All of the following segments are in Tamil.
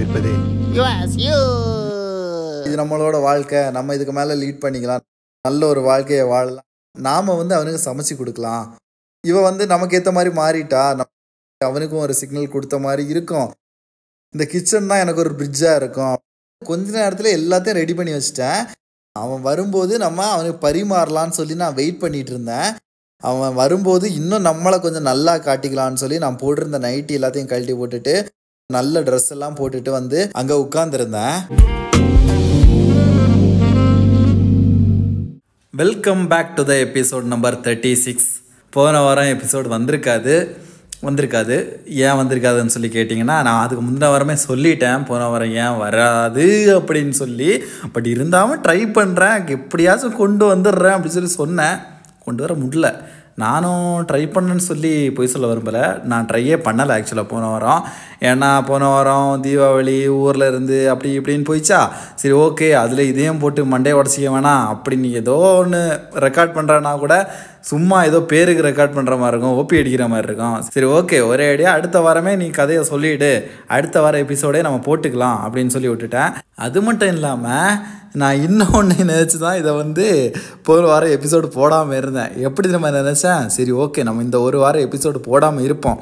you. இது நம்மளோட வாழ்க்கை. நம்ம இதுக்கு மேலே லீட் பண்ணிக்கலாம். நல்ல ஒரு வாழ்க்கையை வாழலாம். நாம் வந்து அவனுக்கு சமைச்சு கொடுக்கலாம். இவன் வந்து நமக்கு ஏற்ற மாதிரி மாறிட்டா. நம்ம அவனுக்கும் ஒரு சிக்னல் கொடுத்த மாதிரி இருக்கும். இந்த கிச்சன் தான் எனக்கு ஒரு பிரிட்ஜாக இருக்கும். கொஞ்ச நேரத்தில் எல்லாத்தையும் ரெடி பண்ணி வச்சிட்டேன். அவன் வரும்போது நம்ம அவனுக்கு பரிமாறலான்னு சொல்லி நான் வெயிட் பண்ணிட்டு இருந்தேன். அவன் வரும்போது இன்னும் நம்மளை கொஞ்சம் நல்லா காட்டிக்கலான்னு சொல்லி நான் போட்டிருந்த நைட்டி எல்லாத்தையும் கழட்டி போட்டுட்டு நல்ல ட்ரெஸ் எல்லாம் போட்டுட்டு வந்து அங்கே உட்காந்துருந்தேன் welcome back to the episode number thirty six போன வாரம் எபிசோட் வந்திருக்காது. வந்திருக்காது. ஏன் வந்திருக்காதுன்னு சொல்லி கேட்டிங்கன்னா நான் அதுக்கு முந்தின வாரமே சொல்லிட்டேன். போன வாரம் ஏன் வராது அப்படின்னு சொல்லி. பட் இருந்தாலும் ட்ரை பண்ணுறேன் எப்படியாச்சும் கொண்டு வந்துடுறேன் அப்படின்னு சொல்லி சொன்னேன். கொண்டு வர முடியல. நானும் ட்ரை பண்ணேன்னு சொல்லி பொய் சொல்ல விரும்பலை. நான் ட்ரையே பண்ணலை ஆக்சுவலாக போன வாரம். ஏன்னா போன வாரம் தீபாவளி ஊரில் இருந்து அப்படி இப்படின்னு போயிச்சா. சரி ஓகே அதில் இதையும் போட்டு மண்டே உடச்சிக்க வேணாம். அப்படின்னு ஏதோ ஒன்று ரெக்கார்ட் பண்ணுறேன்னா கூட சும்மா ஏதோ பேருக்கு ரெக்கார்ட் பண்ணுற மாதிரி இருக்கும் ஓப்பி அடிக்கிற மாதிரி இருக்கும். சரி ஓகே ஒரே ஐடியா அடுத்த வாரமே நீ கதையை சொல்லிவிடு அடுத்த வார எபிசோடே நம்ம போட்டுக்கலாம் அப்படின்னு சொல்லி விட்டுட்டேன். அது மட்டும் இல்லாமல் நான் இன்னொன்று நினச்சி தான் இதை வந்து போகிற வாரம் எபிசோடு போடாமல் இருந்தேன். எப்படி நம்ம நினச்சேன்? சரி ஓகே நம்ம இந்த ஒரு வாரம் எபிசோடு போடாமல் இருப்போம்.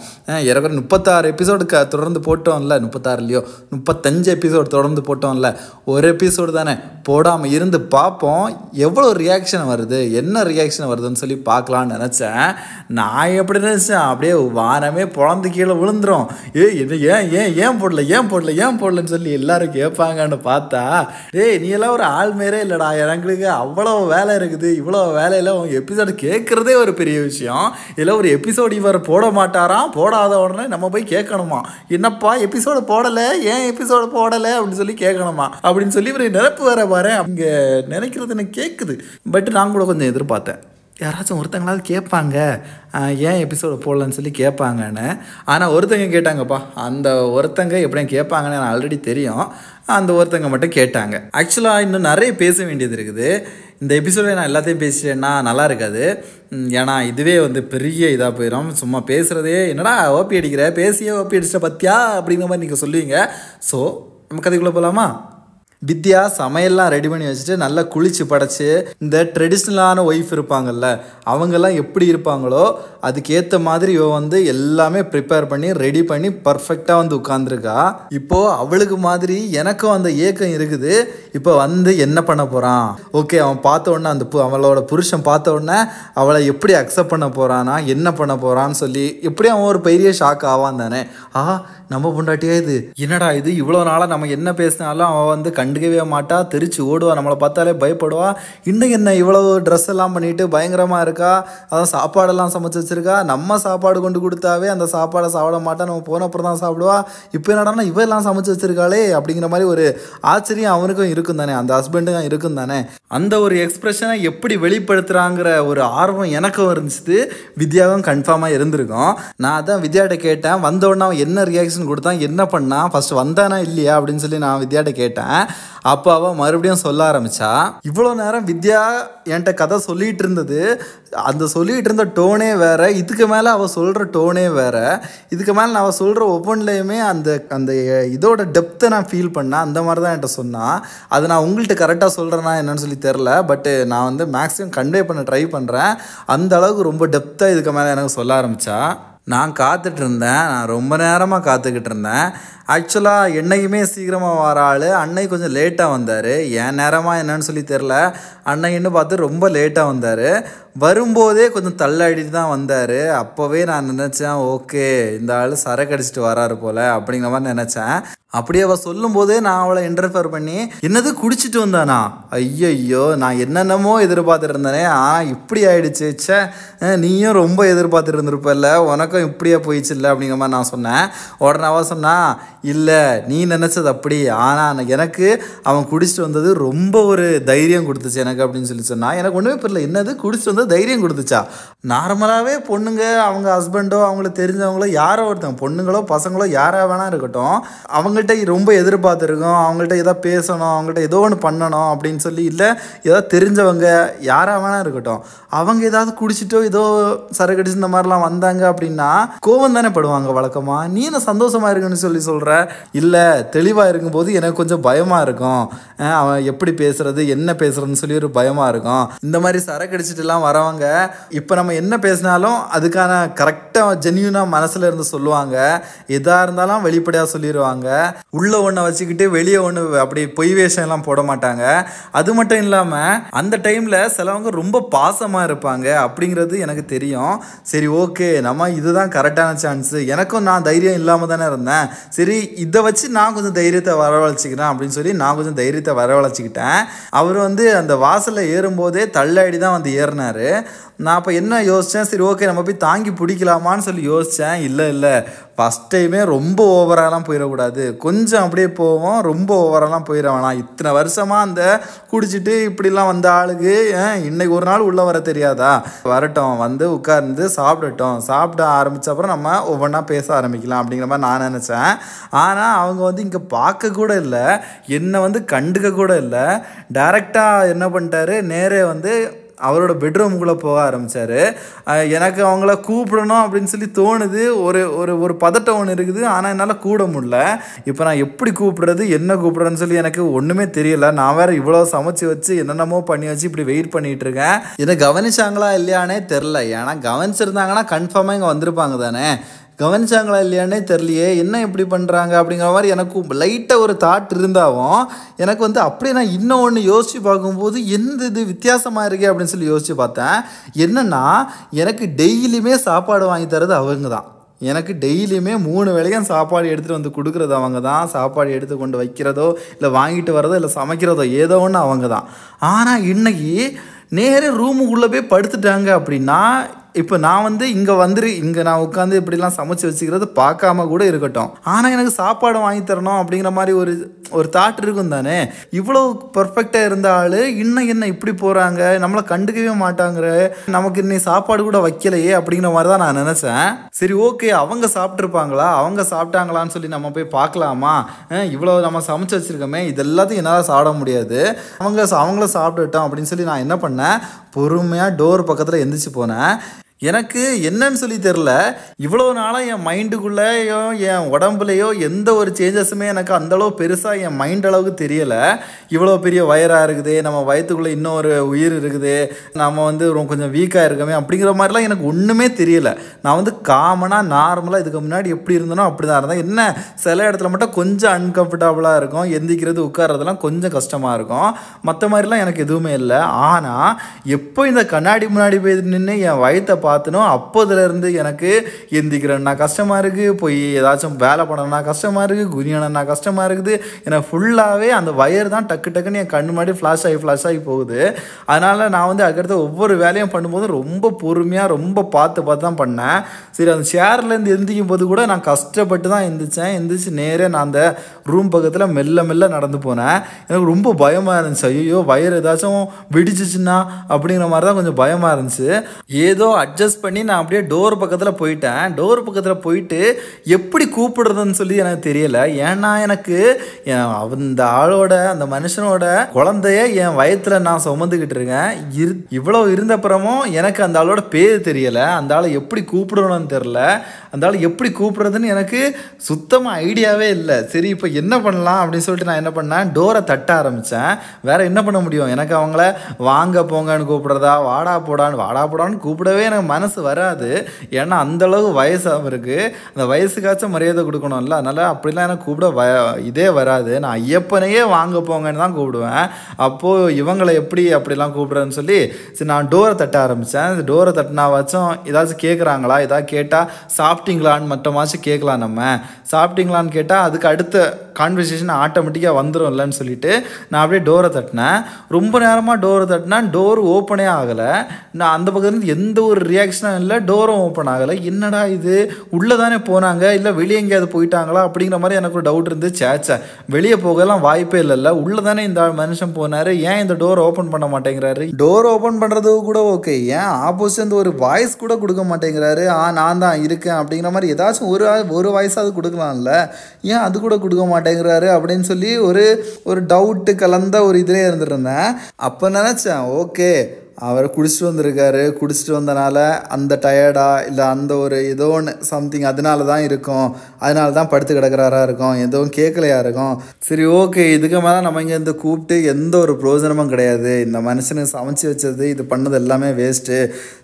இறக்குற முப்பத்தாறு எபிசோடுக்கு தொடர்ந்து போட்டோம்ல. முப்பத்தாறுலையோ முப்பத்தஞ்சு எபிசோடு தொடர்ந்து போட்டோம்ல. ஒரு எபிசோடு தானே. போடாமல் இருந்து பார்ப்போம். எவ்வளோ ரியாக்ஷன் வருது? என்ன ரியாக்ஷன் வருதுன்னு சொல்லி பார்க்கலான்னு நினச்சேன். நான் எப்படி நினச்சேன்? அப்படியே வாரமே பொழந்து கீழே விழுந்துரும். ஏ இது ஏன் ஏன் ஏன் போடல ஏன் போடல ஏன் போடலன்னு சொல்லி எல்லாரும் கேட்பாங்கன்னு பார்த்தா டேய் நீ எல்லாம் ஒரு ஆள்மேரே இல்லைடா. எங்களுக்கு அவ்வளோ வேலை இருக்குது. இவ்வளோ வேலையில் உன் எபிசோடு கேட்குறதே ஒரு பெரிய விஷயம். இதில் ஒரு எபிசோடு இவர் போட மாட்டாராம். போடாத உடனே நம்ம போய் கேட்கணுமா? என்னப்பா எபிசோடு போடலை? ஏன் எபிசோடு போடலை? அப்படின்னு சொல்லி கேட்கணுமா? அப்படின்னு சொல்லி இவர் நிரப்பு வர பாரு அங்கே நினைக்கிறது எனக்கு கேட்குது. பட் நான் கூட கொஞ்சம் எதிர்பார்த்தேன். யாராச்சும் ஒருத்தங்களாவது கேட்பாங்க. ஏன் எபிசோடு போடலன்னு சொல்லி கேட்பாங்கன்னு. ஆனால் ஒருத்தங்க கேட்டாங்கப்பா. அந்த ஒருத்தங்க எப்படியும் கேட்பாங்கன்னு எனக்கு ஆல்ரெடி தெரியும். அந்த ஒருத்தங்க மட்டும் கேட்டாங்க. ஆக்சுவலாக இன்னும் நிறைய பேச வேண்டியது இருக்குது. இந்த எபிசோடில் நான் எல்லாத்தையும் பேசிட்டேன்னா நல்லா இருக்காது. ஏன்னா இதுவே வந்து பெரிய இதாக போயிடும் சும்மா பேசுகிறதே என்னடா ஓபி அடிக்கிற? பேசியே ஓபி அடிச்சிட்ட பத்தியா? அப்படிங்கிற மாதிரி நீங்கள் சொல்லுவீங்க. ஸோ நம்ம கதைக்குள்ளே போகலாமா வித்யா சமையல்லாம் ரெடி பண்ணி வச்சுட்டு நல்லா குளிச்சு படைச்சு இந்த ட்ரெடிஷ்னலான ஒய்ஃப் இருப்பாங்கல்ல அவங்கெல்லாம் எப்படி இருப்பாங்களோ அதுக்கேற்ற மாதிரி இவ வந்து எல்லாமே ப்ரிப்பேர் பண்ணி ரெடி பண்ணி பர்ஃபெக்டாக வந்து உட்காந்துருக்கா இப்போ அவளுக்கு மாதிரி எனக்கும் அந்த ஏக்கம் இருக்குது. இப்போ வந்து என்ன பண்ண போகிறான் ஓகே அவன் பார்த்த உடனே அந்த பு- அவளோட புருஷன் பார்த்த உடனே அவளை எப்படி அக்செப்ட் பண்ண போகிறானா என்ன பண்ண போகிறான்னு சொல்லி எப்படி அவன் ஒரு பெரிய ஷாக் ஆவான் தானே. ஆ நம்ம பொண்டாட்டியே இது? என்னடா இது? இவ்வளோ நாளாக நம்ம என்ன பேசினாலும் அவன் வந்து கண்டுக்கவே மாட்டா தெரிச்சு ஓடுவா நம்மளை பார்த்தாலே பயப்படுவா. இன்னும் என்ன இவ்வளவு ட்ரெஸ் எல்லாம் பண்ணிட்டு பயங்கரமாக இருக்கா? அதான் சாப்பாடெல்லாம் சமைச்சு வச்சிருக்கா? நம்ம சாப்பாடு கொண்டு கொடுத்தாவே அந்த சாப்பாடை சாப்பிட மாட்டா. நம்ம போன அப்புறம் தான் சாப்பிடுவா. இப்போ என்னடான்னா இவெல்லாம் சமைச்சு வச்சிருக்காளே அப்படிங்கிற மாதிரி ஒரு ஆச்சரியம் அவனுக்கும் இருக்கும் தானே. அந்த ஹஸ்பண்டுக்கும் இருக்கும் தானே. அந்த ஒரு எக்ஸ்பிரஷனை எப்படி வெளிப்படுத்துறாங்கிற ஒரு ஆர்வம் எனக்கும் இருந்துச்சு. வித்யாவும் கன்ஃபார்மாக இருந்திருக்கும். நான் அதான் வித்யாட்ட கேட்டேன். வந்த உடனே அவன் என்ன ரியாக்ஷன் கொடுத்தான்? என்ன பண்ணான்? ஃபஸ்ட் வந்தானா இல்லையா? அப்படின்னு சொல்லி நான் வித்யாட்ட கேட்டேன். அப்போ அவள் மறுபடியும் சொல்ல ஆரம்பித்தா இவ்வளோ நேரம் வித்யா என்கிட்ட கதை சொல்லிகிட்டு இருந்தது. அந்த சொல்லிகிட்டு இருந்த டோனே வேறு இதுக்கு மேலே அவள் சொல்கிற டோனே வேறு. இதுக்கு மேலே நான் அவள் சொல்கிற ஒவ்வொன்றிலையுமே அந்த அந்த இதோட டெப்த்தை நான் ஃபீல் பண்ணேன் அந்த மாதிரி தான் என்கிட்ட சொன்னான் அது நான் உங்கள்கிட்ட கரெக்டாக சொல்கிறேன்னா என்னன்னு சொல்லி தெரில பட்டு நான் வந்து மேக்ஸிமம் கன்வே பண்ண ட்ரை பண்ணுறேன் அந்த அளவுக்கு ரொம்ப டெப்த்தாக இதுக்கு மேலே எனக்கு சொல்ல ஆரம்பித்தா நான் காத்துட்டு இருந்தேன் நான் ரொம்ப நேரமாக காத்துக்கிட்டு இருந்தேன் ஆக்சுவலாக என்னைக்குமே சீக்கிரமாக வர ஆள். அன்னை கொஞ்சம் லேட்டாக வந்தார். என் நேரமாக என்னன்னு சொல்லி தெரில. அன்னைன்னு பார்த்து ரொம்ப லேட்டாக வந்தார். வரும்போதே கொஞ்சம் தள்ளாடிட்டு தான் வந்தார். அப்போவே நான் நினச்சேன் ஓகே இந்த ஆள் சரக்கு அடிச்சிட்டு வராரு போல் அப்படிங்கிற மாதிரி நினச்சேன். அப்படியே அவள் சொல்லும்போதே நான் அவளை இன்டர்ஃபேர் பண்ணி என்னது குடிச்சிட்டு வந்தானா? ஐயையோ நான் என்னென்னமோ எதிர்பார்த்துட்டு இருந்தேனே. ஆனால் இப்படி ஆயிடுச்சு. ச்சே நீயும் ரொம்ப எதிர்பார்த்துட்டு இருந்திருப்பல்ல உனக்கும் இப்படியே போயிடுச்சு இல்லை? அப்படிங்கிற மாதிரி நான் சொன்னேன். உடனே அவள் சொன்னா இல்லை நீ நினச்சது அப்படி. ஆனால் எனக்கு அவன் குடிச்சிட்டு வந்தது ரொம்ப ஒரு தைரியம் கொடுத்துச்சு எனக்கு அப்படின்னு சொல்லி சொன்னா. எனக்கு ஒன்றுமே புரியல என்னது குடிச்சிட்டு வந்தது தைரியம் கொடுத்துச்சா? நார்மலாகவே பொண்ணுங்க அவங்க ஹஸ்பண்டோ அவங்களுக்கு தெரிஞ்சவங்களோ யாரோ ஒருத்தங்க பொண்ணுங்களோ பசங்களோ யாராக வேணா இருக்கட்டும் அவங்கள்ட்ட ரொம்ப எதிர்பார்த்துருக்கோம் அவங்கள்ட்ட ஏதோ பேசணும் அவங்கள்ட்ட ஏதோ ஒன்று பண்ணணும் அப்படின்னு சொல்லி இல்லை ஏதோ தெரிஞ்சவங்க யாராக வேணா இருக்கட்டும் அவங்க ஏதாவது குடிச்சிட்டோ ஏதோ சரக்கடிச்சு இந்த மாதிரிலாம் வந்தாங்க அப்படின்னா கோவம் தானே படுவாங்க வழக்கமாக நீ என்ன சந்தோஷமா இருக்குன்னு சொல்லி சொல்கிற இல்லை தெளிவாக இருக்கும்போது எனக்கு கொஞ்சம் பயமாக இருக்கும். அவன் எப்படி பேசுகிறது என்ன பேசுறதுன்னு சொல்லி ஒரு பயமாக இருக்கும். இந்த மாதிரி சரக்கடிச்சிட்டுலாம் வர வரவங்க இப்போ நம்ம என்ன பேசினாலும் அதுக்கான கரெக்டாக ஜென்யூனாக மனசில் இருந்து சொல்லுவாங்க. எதாக இருந்தாலும் வெளிப்படையாக சொல்லிடுவாங்க உள்ளே ஒன்றை வச்சுக்கிட்டு வெளியே ஒன்று அப்படி பொய் வேஷம் எல்லாம் போட மாட்டாங்க. அது மட்டும் இல்லாமல் அந்த டைமில் சிலவங்க ரொம்ப பாசமாக இருப்பாங்க அப்படிங்கிறது எனக்கு தெரியும். சரி ஓகே நம்ம இதுதான் கரெக்டான சான்ஸு எனக்கும் நான் தைரியம் இல்லாமல் தானே இருந்தேன். சரி இதை வச்சு நான் கொஞ்சம் தைரியத்தை வரவழைச்சிக்கிறேன் அப்படின்னு சொல்லி நான் கொஞ்சம் தைரியத்தை வரவழைச்சிக்கிட்டேன். அவர் வந்து அந்த வாசலில் ஏறும்போதே தள்ளாடி தான் வந்து ஏறினார். நான் அப்போ என்ன யோசித்தேன் சரி ஓகே நம்ம போய் தாங்கி பிடிக்கலாமான்னு சொல்லி யோசித்தேன் இல்லை இல்லை. ஃபஸ்ட் டைமே ரொம்ப ஓவராலாம் போயிடக்கூடாது. கொஞ்சம் அப்படியே போவோம். ரொம்ப ஓவராலாம் போயிட வேணாம். இத்தனை வருஷமாக அந்த குடிச்சிட்டு இப்படிலாம் வந்த ஆளுக்கு ஏன் இன்னைக்கு ஒரு நாள் உள்ளே வர தெரியாதா? வரட்டும். வந்து உட்கார்ந்து சாப்பிடட்டும். சாப்பிட ஆரம்பித்த அப்புறம் நம்ம ஒவ்வொன்றா பேச ஆரம்பிக்கலாம் அப்படிங்கிற மாதிரி நான் நினச்சேன். ஆனால் அவங்க வந்து இங்கே பார்க்க கூட இல்லை. என்னை வந்து கண்டுக்க கூட இல்லை. டேரெக்டாக என்ன பண்ணிட்டாரு? நேரே வந்து அவரோட பெட்ரூமுக்குள்ளே போக ஆரம்பித்தார் எனக்கு அவங்கள கூப்பிடணும் அப்படின்னு சொல்லி தோணுது. ஒரு ஒரு ஒரு பதட்டம் ஒன்று இருக்குது. ஆனால் என்னால் கூட முடில இப்போ நான் எப்படி கூப்பிடுறது என்ன கூப்பிடுறேன்னு சொல்லி எனக்கு ஒன்றுமே தெரியல. நான் வேறு இவ்வளோ சமைச்சு வச்சு என்னென்னமோ பண்ணி வச்சு இப்படி வெயிட் பண்ணிகிட்டு இருக்கேன். இதை கவனிச்சாங்களா இல்லையானே தெரில ஏன்னா கவனிச்சிருந்தாங்கன்னா கன்ஃபார்மாக இங்கே வந்திருப்பாங்க தானே. கவனிச்சாங்களா இல்லையானே தெரியலையே. என்ன இப்படி பண்ணுறாங்க அப்படிங்கிற மாதிரி எனக்கு லைட்டாக ஒரு தாட் இருந்தாவும் எனக்கு வந்து அப்படியே நான் இன்னும் ஒன்று யோசித்து பார்க்கும்போது எந்த இது வித்தியாசமாக இருக்கே அப்படின்னு சொல்லி யோசித்து பார்த்தேன். என்னென்னா எனக்கு டெய்லியுமே சாப்பாடு வாங்கி தரது அவங்க தான் எனக்கு டெய்லியுமே மூணு வேளையும் சாப்பாடு எடுத்துகிட்டு வந்து கொடுக்குறது அவங்க தான் சாப்பாடு எடுத்து கொண்டு வைக்கிறதோ இல்லை வாங்கிட்டு வரதோ இல்லை சமைக்கிறதோ ஏதோ ஒன்று அவங்க தான் ஆனால் இன்னைக்கு நேரே ரூமுக்குள்ளே போய் படுத்துட்டாங்க அப்படின்னா இப்போ நான் வந்து இங்கே வந்துரு இங்கே நான் உட்காந்து இப்படிலாம் சமைச்சு வச்சுக்கிறது பார்க்காம கூட இருக்கட்டும். ஆனால் எனக்கு சாப்பாடு வாங்கி தரணும் அப்படிங்கிற மாதிரி ஒரு ஒரு தாட் இருக்கும் தானே? இவ்வளோ பர்ஃபெக்டாக இருந்த ஆள் இன்னும் என்ன இப்படி போகிறாங்க நம்மளை கண்டுக்கவே மாட்டாங்கிற நமக்கு இன்னைக்கு சாப்பாடு கூட வைக்கலையே அப்படிங்கிற மாதிரி தான் நான் நினச்சேன். சரி ஓகே அவங்க சாப்பிட்ருப்பாங்களா அவங்க சாப்பிட்டாங்களான்னு சொல்லி நம்ம போய் பார்க்கலாமா? இவ்வளோ நம்ம சமைச்சு வச்சுருக்கோமே இது எல்லாத்தையும் என்னால் சாப்பிட முடியாது. அவங்க அவங்கள சாப்பிட்டுட்டோம் அப்படின்னு சொல்லி நான் என்ன பண்ணேன்? பொறுமையாக டோர் பக்கத்தில் எந்திரிச்சு போனேன். எனக்கு என்னன்னு சொல்லி தெரில இவ்வளோ நாளாக என் மைண்டுக்குள்ளேயோ என் உடம்புலையோ எந்த ஒரு சேஞ்சஸுமே எனக்கு அந்தளவு பெருசாக என் மைண்ட் அளவுக்கு தெரியலை. இவ்வளோ பெரிய வயராக இருக்குது நம்ம வயத்துக்குள்ளே இன்னொரு உயிர் இருக்குது நம்ம வந்து கொஞ்சம் வீக்காக இருக்கோமே அப்படிங்கிற மாதிரிலாம் எனக்கு ஒன்றுமே தெரியல. நான் வந்து காமனாக நார்மலாக இதுக்கு முன்னாடி எப்படி இருந்தனோ அப்படி தான் இருந்தேன். என்ன சில இடத்துல மட்டும் கொஞ்சம் அன்கம்ஃபர்டபுளாக இருக்கும் எந்திக்கிறது உட்கார்றதெல்லாம் கொஞ்சம் கஷ்டமாக இருக்கும். மற்ற மாதிரிலாம் எனக்கு எதுவுமே இல்லை. ஆனால் எப்போ இந்த கண்ணாடி முன்னாடி போய் நின்று என் வயத்தை பார்த்தனோ அப்போதுலேருந்து எனக்கு எந்திக்கிறேன்னா கஷ்டமாக இருக்குது போய் ஏதாச்சும் வேலை பண்ணணும்னா கஷ்டமாக இருக்குது குதியணும்னா கஷ்டமாக இருக்குது. எனக்கு ஃபுல்லாகவே அந்த வயர் தான் டக்கு டக்குன்னு என் கண்ணு முன்னாடி ஃப்ளாஷ் ஆகி ஃப்ளாஷ் ஆகி போகுது. அதனால் நான் வந்து அதுக்கடுத்து ஒவ்வொரு வேலையும் பண்ணும்போது ரொம்ப பொறுமையாக ரொம்ப பார்த்து பார்த்து தான் பண்ணேன். சரி அந்த சேர்லேருந்து எந்திக்கும் போது கூட நான் கஷ்டப்பட்டு தான் எந்திரிச்சேன். எந்திரிச்சு நேரே நான் அந்த ரூம் பக்கத்தில் மெல்ல மெல்ல நடந்து போனேன். எனக்கு ரொம்ப பயமாக இருந்துச்சு. ஐயோ வயர் ஏதாச்சும் வெடிச்சிச்சுன்னா அப்படிங்கிற மாதிரி தான் கொஞ்சம் பயமாக இருந்துச்சு. ஏதோ அட்ஜஸ்ட் அட்ஜஸ்ட் பண்ணி நான் அப்படியே டோர் பக்கத்தில் போயிட்டேன். டோர் பக்கத்தில் போயிட்டு எப்படி கூப்பிடுறதுன்னு சொல்லி எனக்கு தெரியலை. ஏன்னா எனக்கு என் அந்த ஆளோட அந்த மனுஷனோட குழந்தைய என் வயத்தில் நான் சுமந்துக்கிட்டு இருக்கேன். இரு இவ்வளோ இருந்தப்புறமும் எனக்கு அந்த ஆளோட பேர் தெரியலை. அந்த ஆளை எப்படி கூப்பிடணும்னு தெரில அந்த ஆள் எப்படி கூப்பிடுறதுன்னு எனக்கு சுத்தமாக ஐடியாவே இல்லை. சரி இப்போ என்ன பண்ணலாம் அப்படின்னு சொல்லிட்டு நான் என்ன பண்ணேன்? டோரை தட்ட ஆரம்பித்தேன் வேறு என்ன பண்ண முடியும்? எனக்கு அவங்கள வாங்க போங்கன்னு கூப்பிடுறதா வாடா போடான்னு வாடா போடான்னு கூப்பிடவே எனக்கு மனசு வராது. ஏன்னா அந்த அளவு வயசு அவருக்கு அந்த வயசுக்காச்சும் மரியாதை கொடுக்கணும்ல. அதனால் அப்படிலாம் எனக்கு கூப்பிட வ இதே வராது. நான் ஐயப்பனையே வாங்க போங்கன்னு தான் கூப்பிடுவேன். அப்போது இவங்களை எப்படி அப்படிலாம் கூப்பிடுறேன்னு சொல்லி சரி நான் டோரை தட்ட ஆரம்பித்தேன் டோரை தட்டினாவாச்சும் ஏதாச்சும் கேட்குறாங்களா ஏதாவது கேட்டால் சாப்பிட்டீங்களான்னு மட்டமாச்சும் கேட்கலாம் நம்ம. சாப்பிட்டீங்களான்னு கேட்டால் அதுக்கு அடுத்த கான்வர்சேஷன் ஆட்டோமேட்டிக்காக வந்துடும் இல்லைன்னு சொல்லிட்டு நான் அப்படியே டோரை தட்டினேன். ரொம்ப நேரமாக டோரை தட்டினா டோர் ஓப்பனே ஆகலை. நான் அந்த பக்கத்துலேருந்து எந்த ஒரு ரியாக்ஷனும் இல்லை டோரும் ஓப்பன் ஆகலை. என்னடா இது? உள்ளே தானே போனாங்க? இல்லை வெளியே எங்கேயாவது போயிட்டாங்களா? அப்படிங்கிற மாதிரி எனக்கு ஒரு டவுட் இருந்து சேச்சே வெளியே போகலாம் வாய்ப்பே இல்லைல்ல உள்ளே தானே இந்த மனுஷன் போனார்? ஏன் இந்த டோர் ஓப்பன் பண்ண மாட்டேங்கிறாரு? டோர் ஓப்பன் பண்ணுறது கூட ஓகே ஏன்? ஆப்போசிட் ஒரு வாய்ஸ் கூட கொடுக்க மாட்டேங்கிறாரு. ஆ நான் தான் இருக்கேன் அப்படிங்கிற மாதிரி ஏதாச்சும் ஒரு ஒரு வாய்ஸாவது கொடுக்க கொடுத்துருக்கலாம்ல ஏன் அது கூட கொடுக்க மாட்டேங்கிறாரு? அப்படின்னு சொல்லி ஒரு ஒரு டவுட்டு கலந்த ஒரு இதிலே இருந்துருந்தேன். அப்போ நினச்சேன் ஓகே அவர் குடிச்சிட்டு வந்திருக்காரு. குடிச்சிட்டு வந்தனால அந்த டயர்டா இல்லை அந்த ஒரு ஏதோ ஒன்று சம்திங் அதனால தான் இருக்கும். அதனால தான் படுத்து கிடக்கிறாரா இருக்கும். எதுவும் கேட்கலையா இருக்கும்? சரி ஓகே இதுக்கு மேலே நம்ம இங்கே இந்த கூப்பிட்டு எந்த ஒரு பிரயோஜனமும் கிடையாது. இந்த மனுஷனுக்கு சமைச்சு வச்சது இது பண்ணது எல்லாமே வேஸ்ட்டு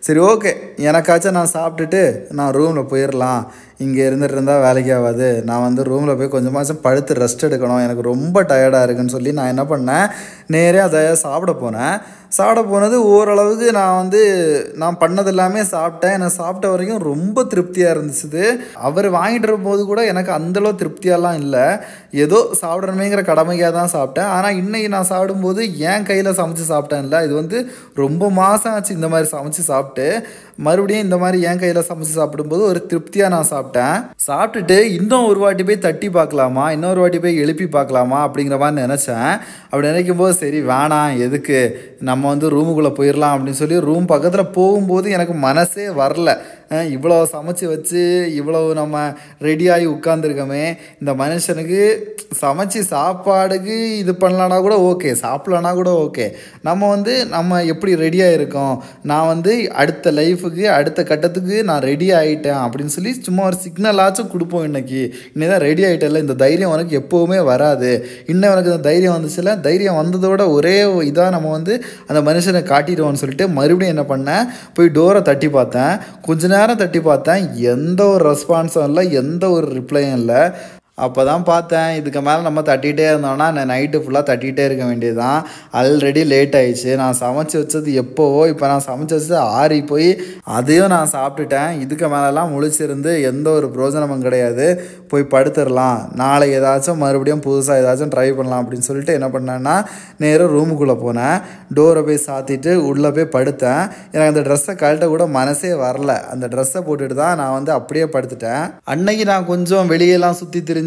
சரி ஓகே எனக்காச்சும் நான் சாப்பிட்டுட்டு நான் ரூமில் போயிடலாம் இங்கே இருந்துட்டு இருந்தால் வேலைக்கு ஆகாது. நான் வந்து ரூமில் போய் கொஞ்சமாச்சும் படுத்து ரெஸ்ட் எடுக்கணும். எனக்கு ரொம்ப டயர்டாக இருக்குன்னு சொல்லி நான் என்ன பண்ணேன்? நேரே அதை சாப்பிட போனேன். சாப்பிட போனது ஓரளவுக்கு நான் வந்து நான் பண்ணது எல்லாமே சாப்பிட்டேன். எனக்கு சாப்பிட்ட வரைக்கும் ரொம்ப திருப்தியாக இருந்துச்சு அவர் வாங்கிட்டு போது கூட எனக்கு அந்தளவு திருப்தியெல்லாம் இல்லை. ஏதோ சாப்பிடணுமேங்கிற கடமையாக தான் சாப்பிட்டேன். ஆனால் இன்றைக்கி நான் சாப்பிடும்போது என் கையில் சமைச்சு சாப்பிட்டேன்ல. இது வந்து ரொம்ப மாதம் ஆச்சு இந்த மாதிரி சமைச்சு சாப்பிட்டு. மறுபடியும் இந்த மாதிரி என் கையில் சமைச்சு சாப்பிடும்போது ஒரு திருப்தியாக நான் சாப்பிட்டேன். சாப்பிட்டுட்டு இன்னும் ஒரு வாட்டி போய் தட்டி பார்க்கலாமா? இன்னொரு வாட்டி போய் எழுப்பி பார்க்கலாமா? அப்படிங்கிற மாதிரி நினச்சேன். அப்படி நினைக்கும் போது சரி வேணாம் எதுக்கு? நம்ம வந்து ரூமுக்குள்ளே போயிடலாம் அப்படின்னு சொல்லி ரூம் பக்கத்தில் போகும்போது எனக்கு மனசே வரல. இவ்வளோ சமைச்சு வச்சு இவ்வளவு நம்ம ரெடியாகி உட்காந்துருக்கோமே இந்த மனுஷனுக்கு சமைச்சு சாப்பாடுக்கு இது பண்ணலான்னா கூட ஓகே சாப்பிட்லனா கூட ஓகே. நம்ம வந்து நம்ம எப்படி ரெடியாக இருக்கோம்? நான் வந்து அடுத்த லைஃபுக்கு அடுத்த கட்டத்துக்கு நான் ரெடி ஆகிட்டேன் அப்படின்னு சொல்லி சும்மா ஒரு சிக்னலாச்சும் கொடுப்போம் இன்றைக்கி இன்னைக்கு. தான் ரெடி ஆகிட்டல இந்த தைரியம் உனக்கு எப்போவுமே வராது. இன்னும் எனக்கு இந்த தைரியம் வந்துச்சுல தைரியம் வந்ததோட ஒரே இதாக நம்ம வந்து அந்த மனுஷனை காட்டிடுவோம்னு சொல்லிட்டு மறுபடியும் என்ன பண்ணேன்? போய் டோரை தட்டி பார்த்தேன். கொஞ்ச நேரம் தட்டி பார்த்தேன். எந்த ஒரு ரெஸ்பான்ஸும் இல்லை எந்த ஒரு ரிப்ளையும் இல்லை. அப்போ தான் பார்த்தேன். இதுக்கு மேலே நம்ம தட்டிகிட்டே இருந்தோம்னா நான் நைட்டு ஃபுல்லாக தட்டிகிட்டே இருக்க வேண்டியது தான் ஆல்ரெடி லேட் ஆயிடுச்சு. நான் சமைச்சு வச்சது எப்போவோ இப்போ நான் சமைச்சு வச்சது ஆறி போய் அதையும் நான் சாப்பிட்டுட்டேன். இதுக்கு மேலெலாம் முழிச்சிருந்து எந்த ஒரு பிரோஜனமும் கிடையாது. போய் படுத்துடலாம். நாளை ஏதாச்சும் மறுபடியும் புதுசாக ஏதாச்சும் ட்ரை பண்ணலாம் அப்படின்னு சொல்லிட்டு என்ன பண்ணேன்னா நேராக ரூமுக்குள்ளே போனேன். டோரை போய் சாத்திட்டு உள்ளே போய் படுத்தேன். எனக்கு அந்த ட்ரெஸ்ஸை கழட்ட கூட மனசே வரல. அந்த ட்ரெஸ்ஸை போட்டுட்டு தான் நான் வந்து அப்படியே படுத்துட்டேன். அன்னைக்கு நான் கொஞ்சம் வெளியெல்லாம் சுற்றி திரிஞ்சு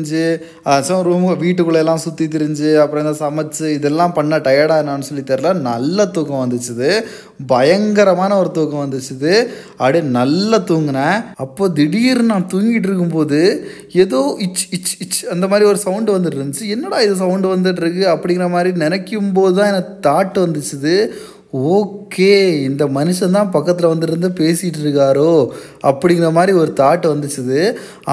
அதாச்சும் ரூம் வீட்டுக்குள்ளே எல்லாம் சுற்றி திரிஞ்சு அப்புறம் இந்த சமைச்சு இதெல்லாம் பண்ண டயர்டாக என்னான்னு சொல்லி தெரில நல்ல தூக்கம் வந்துச்சுது. பயங்கரமான ஒரு தூக்கம் வந்துச்சுது. அப்படியே நல்லா தூங்கினேன். அப்போ திடீர்னு நான் தூங்கிட்டு இருக்கும்போது ஏதோ இச் இச் இச் அந்த மாதிரி ஒரு சவுண்டு வந்துட்டு இருந்துச்சு. என்னடா இது சவுண்டு வந்துட்டு இருக்கு? அப்படிங்கிற மாதிரி நினைக்கும் போது தான் எனக்கு தாட் வந்துச்சுது. ஓகே இந்த மனுஷன் தான் பக்கத்தில் வந்துருந்து பேசிகிட்டு இருக்காரோ அப்படிங்கிற மாதிரி ஒரு தாட் வந்துச்சுது.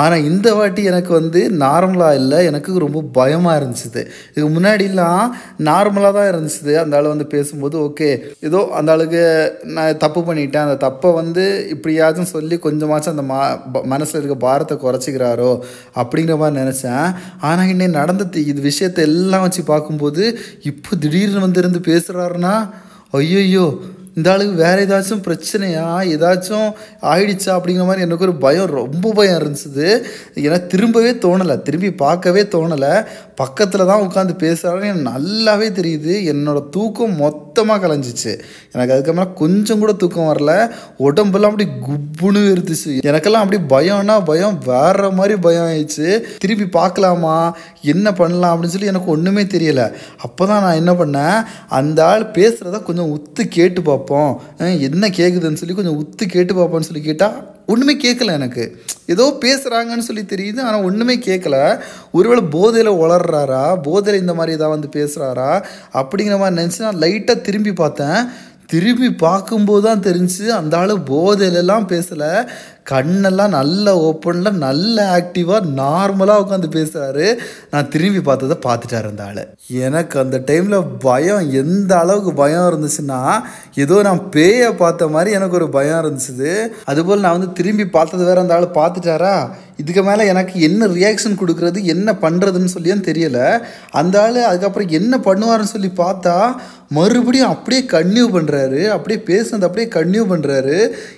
ஆனால் இந்த வாட்டி எனக்கு வந்து நார்மலாக இல்லை எனக்கு ரொம்ப பயமாக இருந்துச்சுது. இதுக்கு முன்னாடிலாம் நார்மலாக தான் இருந்துச்சுது. அந்த ஆள் வந்து பேசும்போது ஓகே ஏதோ அந்த ஆளுக்கு நான் தப்பு பண்ணிட்டேன். அந்த தப்பை வந்து இப்படியாச்சும் சொல்லி கொஞ்சமாச்சும் அந்த மா மனசில் இருக்க பாரத்தை குறைச்சிக்கிறாரோ அப்படிங்கிற மாதிரி நினச்சேன். ஆனால் இன்னும் நடந்த இது விஷயத்தை எல்லாம் வச்சு பார்க்கும்போது இப்போ திடீர்னு வந்து இருந்து பேசுகிறாருன்னா ஐயோ இந்த ஆளுக்கு வேறு ஏதாச்சும் பிரச்சனையா? ஏதாச்சும் ஆயிடுச்சா? அப்படிங்கிற மாதிரி எனக்கு ஒரு பயம் ரொம்ப பயம் இருந்துச்சு ஏன்னா திரும்பவே தோணலை. திரும்பி பார்க்கவே தோணலை. பக்கத்தில் தான் உட்காந்து பேசுகிறாருன்னு எனக்கு நல்லாவே தெரியுது. என்னோடய தூக்கம் சுத்தமாக கலைஞ்சிச்சு. எனக்கு அதுக்கப்புறம் கொஞ்சம் கூட தூக்கம் வரல. உடம்பெல்லாம் அப்படி குப்புன்னு இருந்துச்சு. எனக்கெல்லாம் அப்படி பயம்னா பயம். வேற மாதிரி பயம் ஆயிடுச்சு. திருப்பி பார்க்கலாமா? என்ன பண்ணலாம் அப்படின்னு சொல்லி எனக்கு ஒன்றுமே தெரியல. அப்போ தான் நான் என்ன பண்ணேன்? அந்த ஆள் பேசுகிறத கொஞ்சம் உத்து கேட்டு பார்ப்போம். என்ன கேட்குதுன்னு சொல்லி கொஞ்சம் உத்து கேட்டு பார்ப்போம்னு சொல்லி கேட்டால் ஒன்றுமே கேட்கல எனக்கு. ஏதோ பேசுகிறாங்கன்னு சொல்லி தெரியுது ஆனால் ஒன்றுமே கேட்கல ஒருவேளை போதையில் வளர்றாரா போதையில் இந்த மாதிரி ஏதாவது வந்து பேசுகிறாரா அப்படிங்கிற மாதிரி நினச்சி நான் லைட்டாக திரும்பி பார்த்தேன். திரும்பி பார்க்கும்போது தான் தெரிஞ்சு அந்த ஆள் போதையிலலாம் பேசலை. கண்ணெல்லாம் நல்ல ஓப்பனில் நல்ல ஆக்டிவாக நார்மலாக உட்காந்து பேசுகிறாரு நான் திரும்பி பார்த்ததை பார்த்துட்டாரு அந்த ஆள். எனக்கு அந்த டைமில் பயம் எந்த அளவுக்கு பயம் இருந்துச்சுன்னா ஏதோ நான் பேயை பார்த்த மாதிரி எனக்கு ஒரு பயம் இருந்துச்சு அதுபோல் நான் வந்து திரும்பி பார்த்தது வேறு அந்த ஆள் பார்த்துட்டாரா? இதுக்கு மேலே எனக்கு என்ன ரியாக்ஷன் கொடுக்குறது என்ன பண்ணுறதுன்னு சொல்லியும் தெரியலை. அந்த ஆள் அதுக்கப்புறம் என்ன பண்ணுவாருன்னு சொல்லி பார்த்தா மறுபடியும் அப்படியே கன்டினியூ பண்ணுறாரு அப்படியே பேசுனது அப்படியே கன்யூ பண்ணுறாரு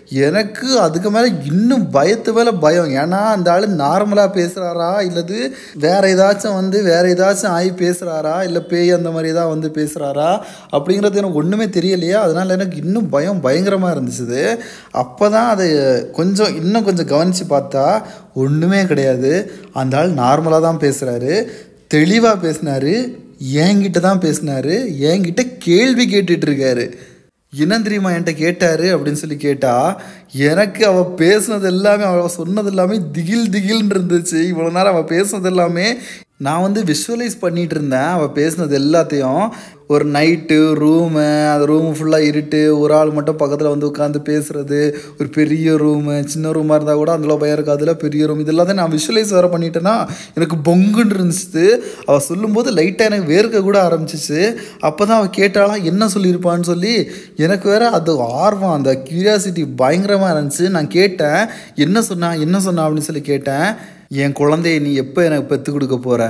எனக்கு அதுக்கு மேலே இன்னும் பயத்து மேலே பயம். ஏன்னா அந்த ஆள் நார்மலாக பேசுகிறாரா இல்லது வேறு ஏதாச்சும் வந்து வேறு ஏதாச்சும் ஆகி பேசுகிறாரா இல்லை பேய் அந்த மாதிரி தான் வந்து பேசுகிறாரா அப்படிங்கிறது எனக்கு ஒன்றுமே தெரியலையா. அதனால் எனக்கு இன்னும் பயம் பயங்கரமாக இருந்துச்சு அப்போ தான் அதை கொஞ்சம் இன்னும் கொஞ்சம் கவனித்து பார்த்தா ஒன்றுமே கிடையாது. அந்த ஆள் நார்மலாக தான் பேசுகிறாரு தெளிவாக பேசினாரு. என்கிட்ட தான் பேசினார். என்கிட்ட கேள்வி கேட்டுட்ருக்காரு இருக்காரு. என்ன தெரியுமா என்கிட்ட கேட்டார் அப்படின்னு சொல்லி கேட்டால் எனக்கு அவள் பேசுனது எல்லாமே அவள் சொன்னது எல்லாமே திகில் திகில்னு இருந்துச்சு. இவ்வளோ நேரம் அவள் பேசுனது எல்லாமே நான் வந்து விஷுவலைஸ் பண்ணிட்டு இருந்தேன் அவள் பேசுனது எல்லாத்தையும். ஒரு நைட்டு ரூமு அந்த ரூம் ஃபுல்லாக இருட்டு ஒரு ஆள் மட்டும் பக்கத்தில் வந்து உட்காந்து பேசுறது ஒரு பெரிய ரூமு சின்ன ரூமாக இருந்தால் கூட அதில் பயம் இருக்காதுல பெரிய ரூம் இது எல்லாத்தையும் நான் விஷுவலைஸ் வேறு பண்ணிட்டேன்னா எனக்கு பொங்குன்னு இருந்துச்சு. அவள் சொல்லும்போது லைட்டாக எனக்கு வேர்க்க கூட ஆரம்பிச்சிச்சு. அப்போ தான் அவள் கேட்டாலாம் என்ன சொல்லியிருப்பான்னு சொல்லி? எனக்கு வேறு அது ஆர்வம் அந்த கியூரியாசிட்டி பயங்கரமாக இருந்துச்சு. நான் கேட்டேன் என்ன சொன்னா என்ன சொன்னா? அப்படின்னு சொல்லி கேட்டேன். என் குழந்தைய நீ எப்போ எனக்கு பெற்றுக் கொடுக்க போகிற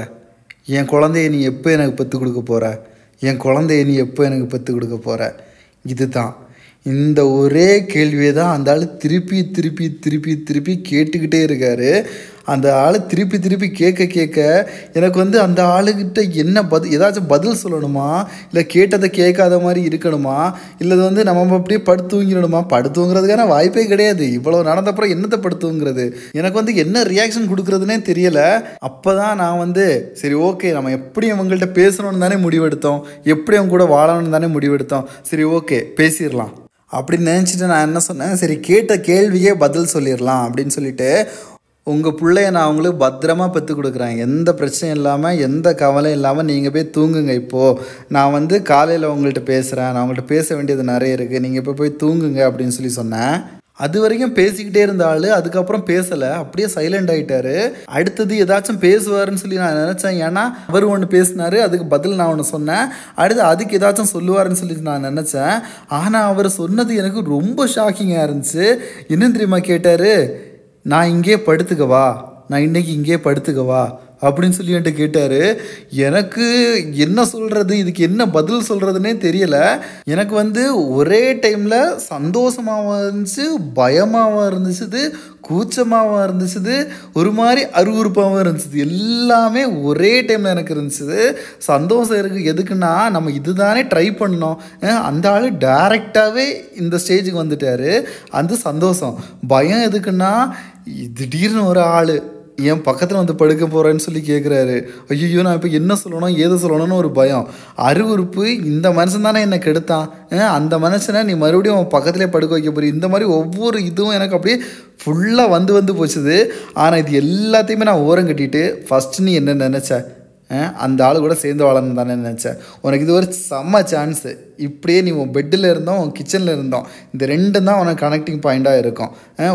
என் குழந்தைய நீ எப்போ எனக்கு பெற்றுக் கொடுக்க போகிற என் குழந்தைய நீ எப்போ எனக்கு பெற்றுக் கொடுக்க போகிற இதுதான். இந்த ஒரே கேள்வியை தான் அந்த ஆள் திருப்பி திருப்பி திருப்பி திருப்பி கேட்டுக்கிட்டே இருக்காரு. அந்த ஆள் திருப்பி திருப்பி கேட்க கேட்க எனக்கு வந்து அந்த ஆளுகிட்ட என்ன பதில் ஏதாச்சும் பதில் சொல்லணுமா? இல்லை கேட்டதை கேட்காத மாதிரி இருக்கணுமா? இல்லை வந்து நம்ம அப்படியே படுத்து தூங்கிடணுமா? படுத்து தூங்குறதுக்கான வாய்ப்பே கிடையாது. இவ்வளோ நடந்தப்புறம் என்னத்தை படுத்து தூங்குறது? எனக்கு வந்து என்ன ரியாக்ஷன் கொடுக்குறதுனே தெரியல. அப்போ தான் நான் வந்து சரி ஓகே நம்ம எப்படி அவங்கள்ட்ட பேசணும்னு தானே முடிவெடுத்தோம். எப்படி அவங்க கூட வாழணும்னு தானே முடிவெடுத்தோம். சரி ஓகே பேசிடலாம். அப்படின்னு நினச்சிட்டு நான் என்ன சொன்னேன்? சரி கேட்ட கேள்வியே பதில் சொல்லிடலாம் அப்படின்னு சொல்லிட்டு உங்கள் பிள்ளைய நான் அவங்களுக்கு பத்திரமா பெற்று கொடுக்குறேன். எந்த பிரச்சனையும் இல்லாமல் எந்த கவலையும் இல்லாமல் நீங்கள் போய் தூங்குங்க இப்போது நான் வந்து காலையில் உங்கள்கிட்ட பேசுகிறேன் நான் உங்கள்கிட்ட பேச வேண்டியது நிறைய இருக்குது நீங்கள் இப்போ போய் தூங்குங்க அப்படின்னு சொல்லி சொன்னேன். அது வரைக்கும் பேசிக்கிட்டே இருந்தாள் அதுக்கப்புறம் பேசலை. அப்படியே சைலண்ட் ஆகிட்டாரு அடுத்தது ஏதாச்சும் பேசுவாருன்னு சொல்லி நான் நினச்சேன். ஏன்னா அவர் ஒன்று பேசினாரு அதுக்கு பதில் நான் ஒன்று சொன்னேன். அடுத்து அதுக்கு ஏதாச்சும் சொல்லுவாருன்னு சொல்லி நான் நினச்சேன். ஆனால் அவர் சொன்னது எனக்கு ரொம்ப ஷாக்கிங்காக இருந்துச்சு. இன்னும் தெரியுமா கேட்டார்? நான் இங்கே படுத்துக்கவா? நான் இன்னைக்கு இங்கே படுத்துக்கவா? அப்படின்னு சொல்லி என்கிட்ட கேட்டார். எனக்கு என்ன சொல்கிறது இதுக்கு என்ன பதில் சொல்கிறதுனே தெரியல. எனக்கு வந்து ஒரே டைமில் சந்தோஷமாகவும் இருந்துச்சு பயமாகவும் இருந்துச்சு கூச்சமாகவும் இருந்துச்சு ஒரு மாதிரி அருவறுப்பாகவும் இருந்துச்சு எல்லாமே ஒரே டைமில் எனக்கு இருந்துச்சு சந்தோஷம் இருக்குது எதுக்குன்னா நம்ம இதுதானே ட்ரை பண்ணோம். அந்த ஆள் டைரெக்டாகவே இந்த ஸ்டேஜுக்கு வந்துட்டார். அந்த சந்தோஷம். பயம் எதுக்குன்னா திடீர்னு ஒரு ஆள் என் பக்கத்தில் வந்து படுக்க போகிறேன்னு சொல்லி கேட்குறாரு ஐயோ நான் இப்போ என்ன சொல்லணும் ஏது சொல்லணும்னு ஒரு பயம். அருவறுப்பு இந்த மனுஷன் தானே என்னை கெடுத்தான். அந்த மனுஷனை நீ மறுபடியும் அவன் பக்கத்துலேயே படுக்க வைக்க போறீ. இந்த மாதிரி ஒவ்வொரு இதுவும் எனக்கு அப்படியே ஃபுல்லாக வந்து வந்து போச்சுது. ஆனால் இது எல்லாத்தையுமே நான் ஓரம் கட்டிட்டு ஃபஸ்ட்டு நீ என்ன நினச்சேன் அந்த ஆள் கூட சேர்ந்து வாழணும் தானே நினச்சேன். உனக்கு இது ஒரு செம்ம சான்ஸு இப்படியே நீ உன் பெட்டில் இருந்தோம் உன் கிச்சனில் இருந்தோம். இந்த ரெண்டு தான் உனக்கு கனெக்டிங் பாயிண்ட்டாக இருக்கும்.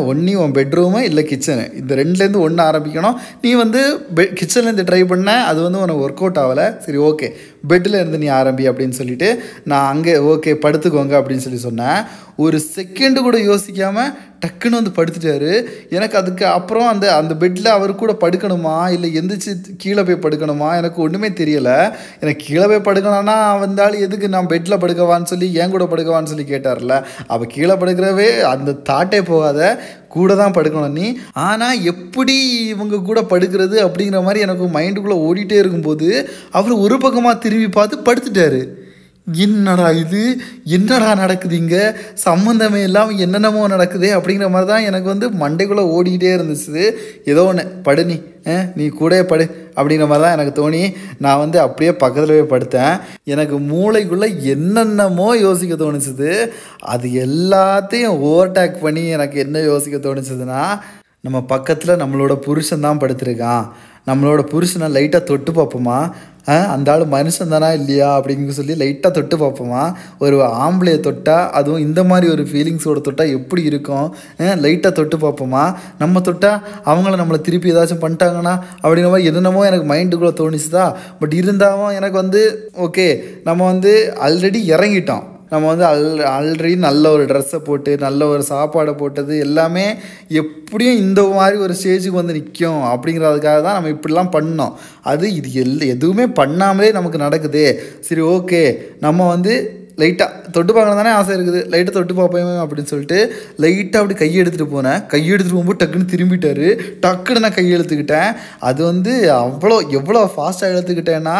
ஒன்றி உன் பெட்ரூமு இல்லை கிச்சனு இந்த ரெண்டுலேருந்து ஒன்று ஆரம்பிக்கணும். நீ வந்து பெ கிச்சன்லேருந்து ட்ரை பண்ண அது வந்து உனக்கு ஒர்க் அவுட் ஆகலை. சரி ஓகே பெட்டில் இருந்து நீ ஆரம்பி அப்படின்னு சொல்லிட்டு நான் அங்கே ஓகே படுத்துக்கோங்க அப்படின்னு சொல்லி சொன்னேன். ஒரு செகண்டு கூட யோசிக்காமல் டக்குன்னு வந்து படுத்துட்டாரு. எனக்கு அதுக்கு அப்புறம் அந்த அந்த பெட்டில் அவர் கூட படுக்கணுமா? இல்லை எந்திரிச்சு கீழே போய் படுக்கணுமா? எனக்கு ஒன்றுமே தெரியலை. எனக்கு கீழே போய் படுக்கணும்னா வந்தாலும் எதுக்கு நான் பெட்டில் படுக்கவான்னு சொல்லி ஏன் கூட படுக்கவான்னு சொல்லி கேட்டார்ல. அவள் கீழே படுக்கிறவே அந்த தாட்டே போகாத. கூட தான் படுக்கணும் நீ. ஆனால் எப்படி இவங்க கூட படுக்கிறது அப்படிங்கிற மாதிரி எனக்கு மைண்டுக்குள்ளே ஓடிட்டே இருக்கும்போது அவர் ஒரு பக்கமாக திரும்பி பார்த்து படுத்துட்டாரு. என்னடா இது? என்னடா நடக்குது இங்கே? சம்மந்தமே இல்லாமல் என்னென்னமோ நடக்குது அப்படிங்கிற மாதிரி தான் எனக்கு வந்து மண்டைக்குள்ளே ஓடிக்கிட்டே இருந்துச்சு. ஏதோ ஒன்று படு நீ நீ கூட படு அப்படிங்கிற மாதிரி தான் எனக்கு தோணி. நான் வந்து அப்படியே பக்கத்தில் போய் படுத்தேன். எனக்கு மூளைக்குள்ளே என்னென்னமோ யோசிக்க தோணுச்சுது. அது எல்லாத்தையும் ஓவர்டேக் பண்ணி எனக்கு என்ன யோசிக்க தோணுச்சதுன்னா நம்ம பக்கத்தில் நம்மளோட புருஷன் தான் படுத்திருக்கான். நம்மளோட புருஷனை லைட்டாக தொட்டு பார்ப்போமா? அந்த ஆள் மனுஷன் தானா இல்லையா? அப்படின்னு சொல்லி லைட்டாக தொட்டு பார்ப்போமா? ஒரு ஆம்பளையை தொட்டா அதுவும் இந்த மாதிரி ஒரு ஃபீலிங்ஸோட தொட்டால் எப்படி இருக்கும்? லைட்டாக தொட்டு பார்ப்போமா? நம்ம தொட்டா அவங்கள நம்மளை திருப்பி ஏதாச்சும் பண்ணிட்டாங்கன்னா அப்படிங்கிற மாதிரி என்னென்னமோ எனக்கு மைண்டுக்குள்ளே தோணுச்சுதா? பட் இருந்தாலும் எனக்கு வந்து ஓகே நம்ம வந்து ஆல்ரெடி இறங்கிட்டோம். நம்ம வந்து அல் ஆல்ரெடி நல்ல ஒரு ட்ரெஸ்ஸை போட்டு நல்ல ஒரு சாப்பாடை போட்டது எல்லாமே எப்படியும் இந்த மாதிரி ஒரு ஸ்டேஜுக்கு வந்து நிற்கும் அப்படிங்கிறதுக்காக தான் நம்ம இப்படிலாம் பண்ணோம். அது இது எல் எதுவுமே பண்ணாமலே நமக்கு நடக்குதே. சரி ஓகே நம்ம வந்து லைட்டாக தொட்டு பார்க்கணும் தானே ஆசை இருக்குது. லைட்டாக தொட்டு பார்ப்போமே அப்படின்னு சொல்லிட்டு லைட்டாக அப்படி கையை எடுத்துகிட்டு போனேன். கையை எடுத்துகிட்டு போகும்போது டக்குன்னு திரும்பிட்டாரு. டக்குன்னு நான் கையை எடுத்துக்கிட்டேன். அது வந்து அவ்வளோ எவ்வளோ ஃபாஸ்ட்டாக எடுத்துக்கிட்டேன்னா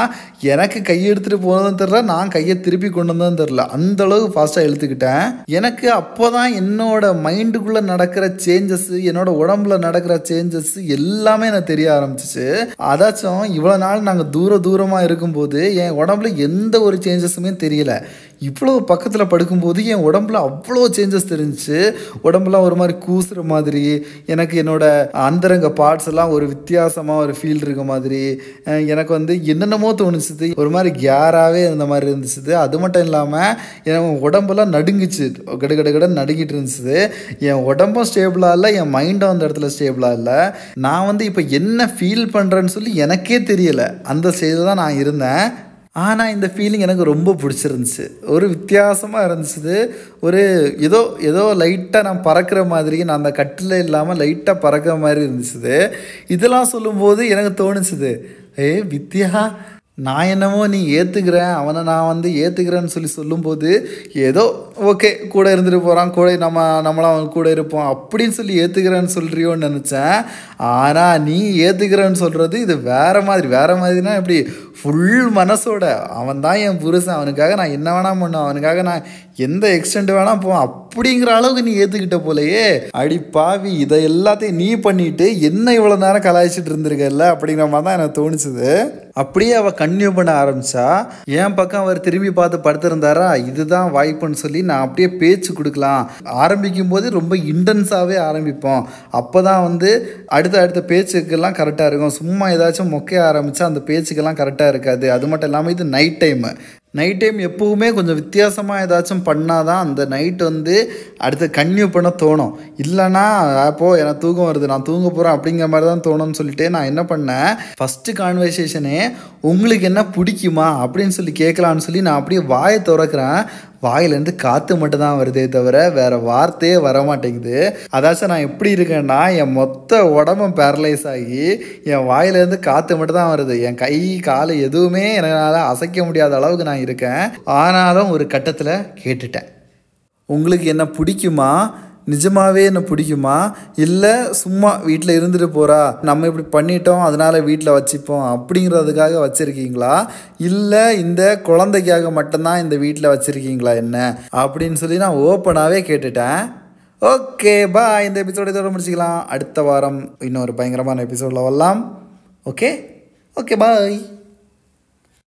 எனக்கு கையை எடுத்துகிட்டு போனதும் தெரில நான் கையை திருப்பி கொண்டு வந்ததும் தெரில அந்த அளவுக்கு ஃபாஸ்ட்டாக எடுத்துக்கிட்டேன் எனக்கு அப்போ தான் என்னோட மைண்டுக்குள்ளே நடக்கிற சேஞ்சஸ் என்னோட உடம்புல நடக்கிற சேஞ்சஸ் எல்லாமே எனக்கு தெரிய ஆரம்பிச்சிச்சு. அதாச்சும் இவ்வளோ நாள் நாங்கள் தூர தூரமாக இருக்கும்போது என் உடம்புல எந்த ஒரு சேஞ்சஸுமே தெரியல. இவ்வளோ பக்கத்தில் படுக்கும்போது என் உடம்புல அவ்வளோ சேஞ்சஸ் தெரிஞ்சிச்சு. உடம்புலாம் ஒரு மாதிரி கூசுகிற மாதிரி. எனக்கு என்னோட அந்தரங்க பார்ட்ஸ் எல்லாம் ஒரு வித்தியாசமாக ஒரு ஃபீல் இருக்க மாதிரி. எனக்கு வந்து என்னென்னமோ தோணுச்சுது. ஒரு மாதிரி கேராகவே இருந்த மாதிரி இருந்துச்சு அது மட்டும் இல்லாமல் என் உடம்பெல்லாம் நடுங்குச்சு. கடு கடு கடன் நடுங்கிட்டு இருந்துச்சு என் உடம்பும் ஸ்டேபிளாக இல்லை என் மைண்டும் அந்த இடத்துல ஸ்டேபிளாக இல்லை. நான் வந்து இப்போ என்ன ஃபீல் பண்ணுறேன்னு சொல்லி எனக்கே தெரியலை. அந்த ஸ்டேஜில் தான் நான் இருந்தேன். ஆனால் இந்த ஃபீலிங் எனக்கு ரொம்ப பிடிச்சிருந்துச்சு. ஒரு வித்தியாசமாக இருந்துச்சு. ஒரு ஏதோ ஏதோ லைட்டாக நான் பறக்கிற மாதிரி நான் அந்த கட்டில் இல்லாமல் லைட்டாக பறக்கிற மாதிரி இருந்துச்சு. இதெல்லாம் சொல்லும்போது எனக்கு தோணுச்சுது. ஏ வித்யா நான் என்னமோ நீ ஏற்றுக்கிறேன் அவனை நான் வந்து ஏற்றுக்கிறேன்னு சொல்லி சொல்லும்போது ஏதோ ஓகே கூட இருந்துட்டு போகிறான் கூட நம்ம நம்மளாம் அவன் கூட இருப்போம் அப்படின்னு சொல்லி ஏற்றுக்கிறேன்னு சொல்கிறியோன்னு நினச்சேன். ஆனால் நீ ஏற்றுக்கிறேன்னு சொல்கிறது இது வேறு மாதிரி வேறு மாதிரினா எப்படி? ஃபுல் மனசோட அவன் தான் என் புருஷன் அவனுக்காக நான் என்ன வேணாம் பண்ணுவேன் அவனுக்காக நான் எந்த எக்ஸ்டெண்ட் வேணால் போ அப்படிங்கிற அளவுக்கு நீ ஏற்றுக்கிட்ட போலையே. அடி பாவி இதை எல்லாத்தையும் நீ பண்ணிட்டு என்ன இவ்வளோ நேரம் கலாய்ச்சிட்டு இருந்திருக்கல அப்படிங்கிற மாதிரி தான் எனக்கு தோணுச்சுது. அப்படியே அவள் கன்யூ பண்ண ஆரம்பிச்சா என் பக்கம் அவர் திரும்பி பார்த்து படுத்திருந்தாரா? இதுதான் வாய்ப்புன்னு சொல்லி நான் அப்படியே பேச்சு கொடுக்கலாம். ஆரம்பிக்கும் போது ரொம்ப இன்டென்ஸாகவே ஆரம்பிப்போம். அப்போ தான் வந்து அடுத்த அடுத்த பேச்சுக்கெல்லாம் கரெக்டாக இருக்கும். சும்மா ஏதாச்சும் மொக்கைய ஆரம்பித்தா அந்த பேச்சுக்கெல்லாம் கரெக்டாக இருக்காது. அது மட்டும் இல்லாமல் இது நைட் டைமு நைட் டைம் எப்போவுமே கொஞ்சம் வித்தியாசமாக ஏதாச்சும் பண்ணால் தான் அந்த நைட் வந்து அடுத்து கன்யூ பண்ண தோணும். இல்லைனா அப்போது எனக்கு தூக்கம் வருது நான் தூங்க போகிறேன் அப்படிங்கிற மாதிரி தான் தோணும்னு சொல்லிட்டு நான் என்ன பண்ணேன்? ஃபஸ்ட்டு கான்வர்சேஷனே உங்களுக்கு என்ன பிடிக்குமா? அப்படின்னு சொல்லி கேட்கலான்னு சொல்லி நான் அப்படியே வாயை திறக்கிறேன். வாயிலேருந்து காற்று மட்டும் தான் வருதே தவிர வேறு வார்த்தையே வர மாட்டேங்குது அதாச்சும் நான் எப்படி இருக்கேன்னா என் மொத்த உடம்பும் பேரலைஸ் ஆகி என் வாயிலேருந்து காற்று மட்டும் தான் வருது. என் கை கால் எதுவுமே என்னால் அசைக்க முடியாத அளவுக்கு நான் இருக்கேன். ஆனாலும் ஒரு கட்டத்தில் கேட்டுட்டேன். உங்களுக்கு என்ன பிடிக்குமா? நிஜமாகவே என்ன பிடிக்குமா? இல்லை சும்மா வீட்டில் இருந்துட்டு போகிறா நம்ம இப்படி பண்ணிட்டோம் அதனால் வீட்டில் வச்சுப்போம் அப்படிங்கிறதுக்காக வச்சுருக்கீங்களா? இல்லை இந்த குழந்தைக்காக மட்டும்தான் இந்த வீட்டில் வச்சுருக்கீங்களா என்ன? அப்படின்னு சொல்லி நான் ஓப்பனாகவே கேட்டுட்டேன். ஓகே பா இந்த எபிசோட இதோட முடிச்சுக்கலாம். அடுத்த வாரம் இன்னொரு பயங்கரமான எபிசோடில் வரலாம். Okay okay bye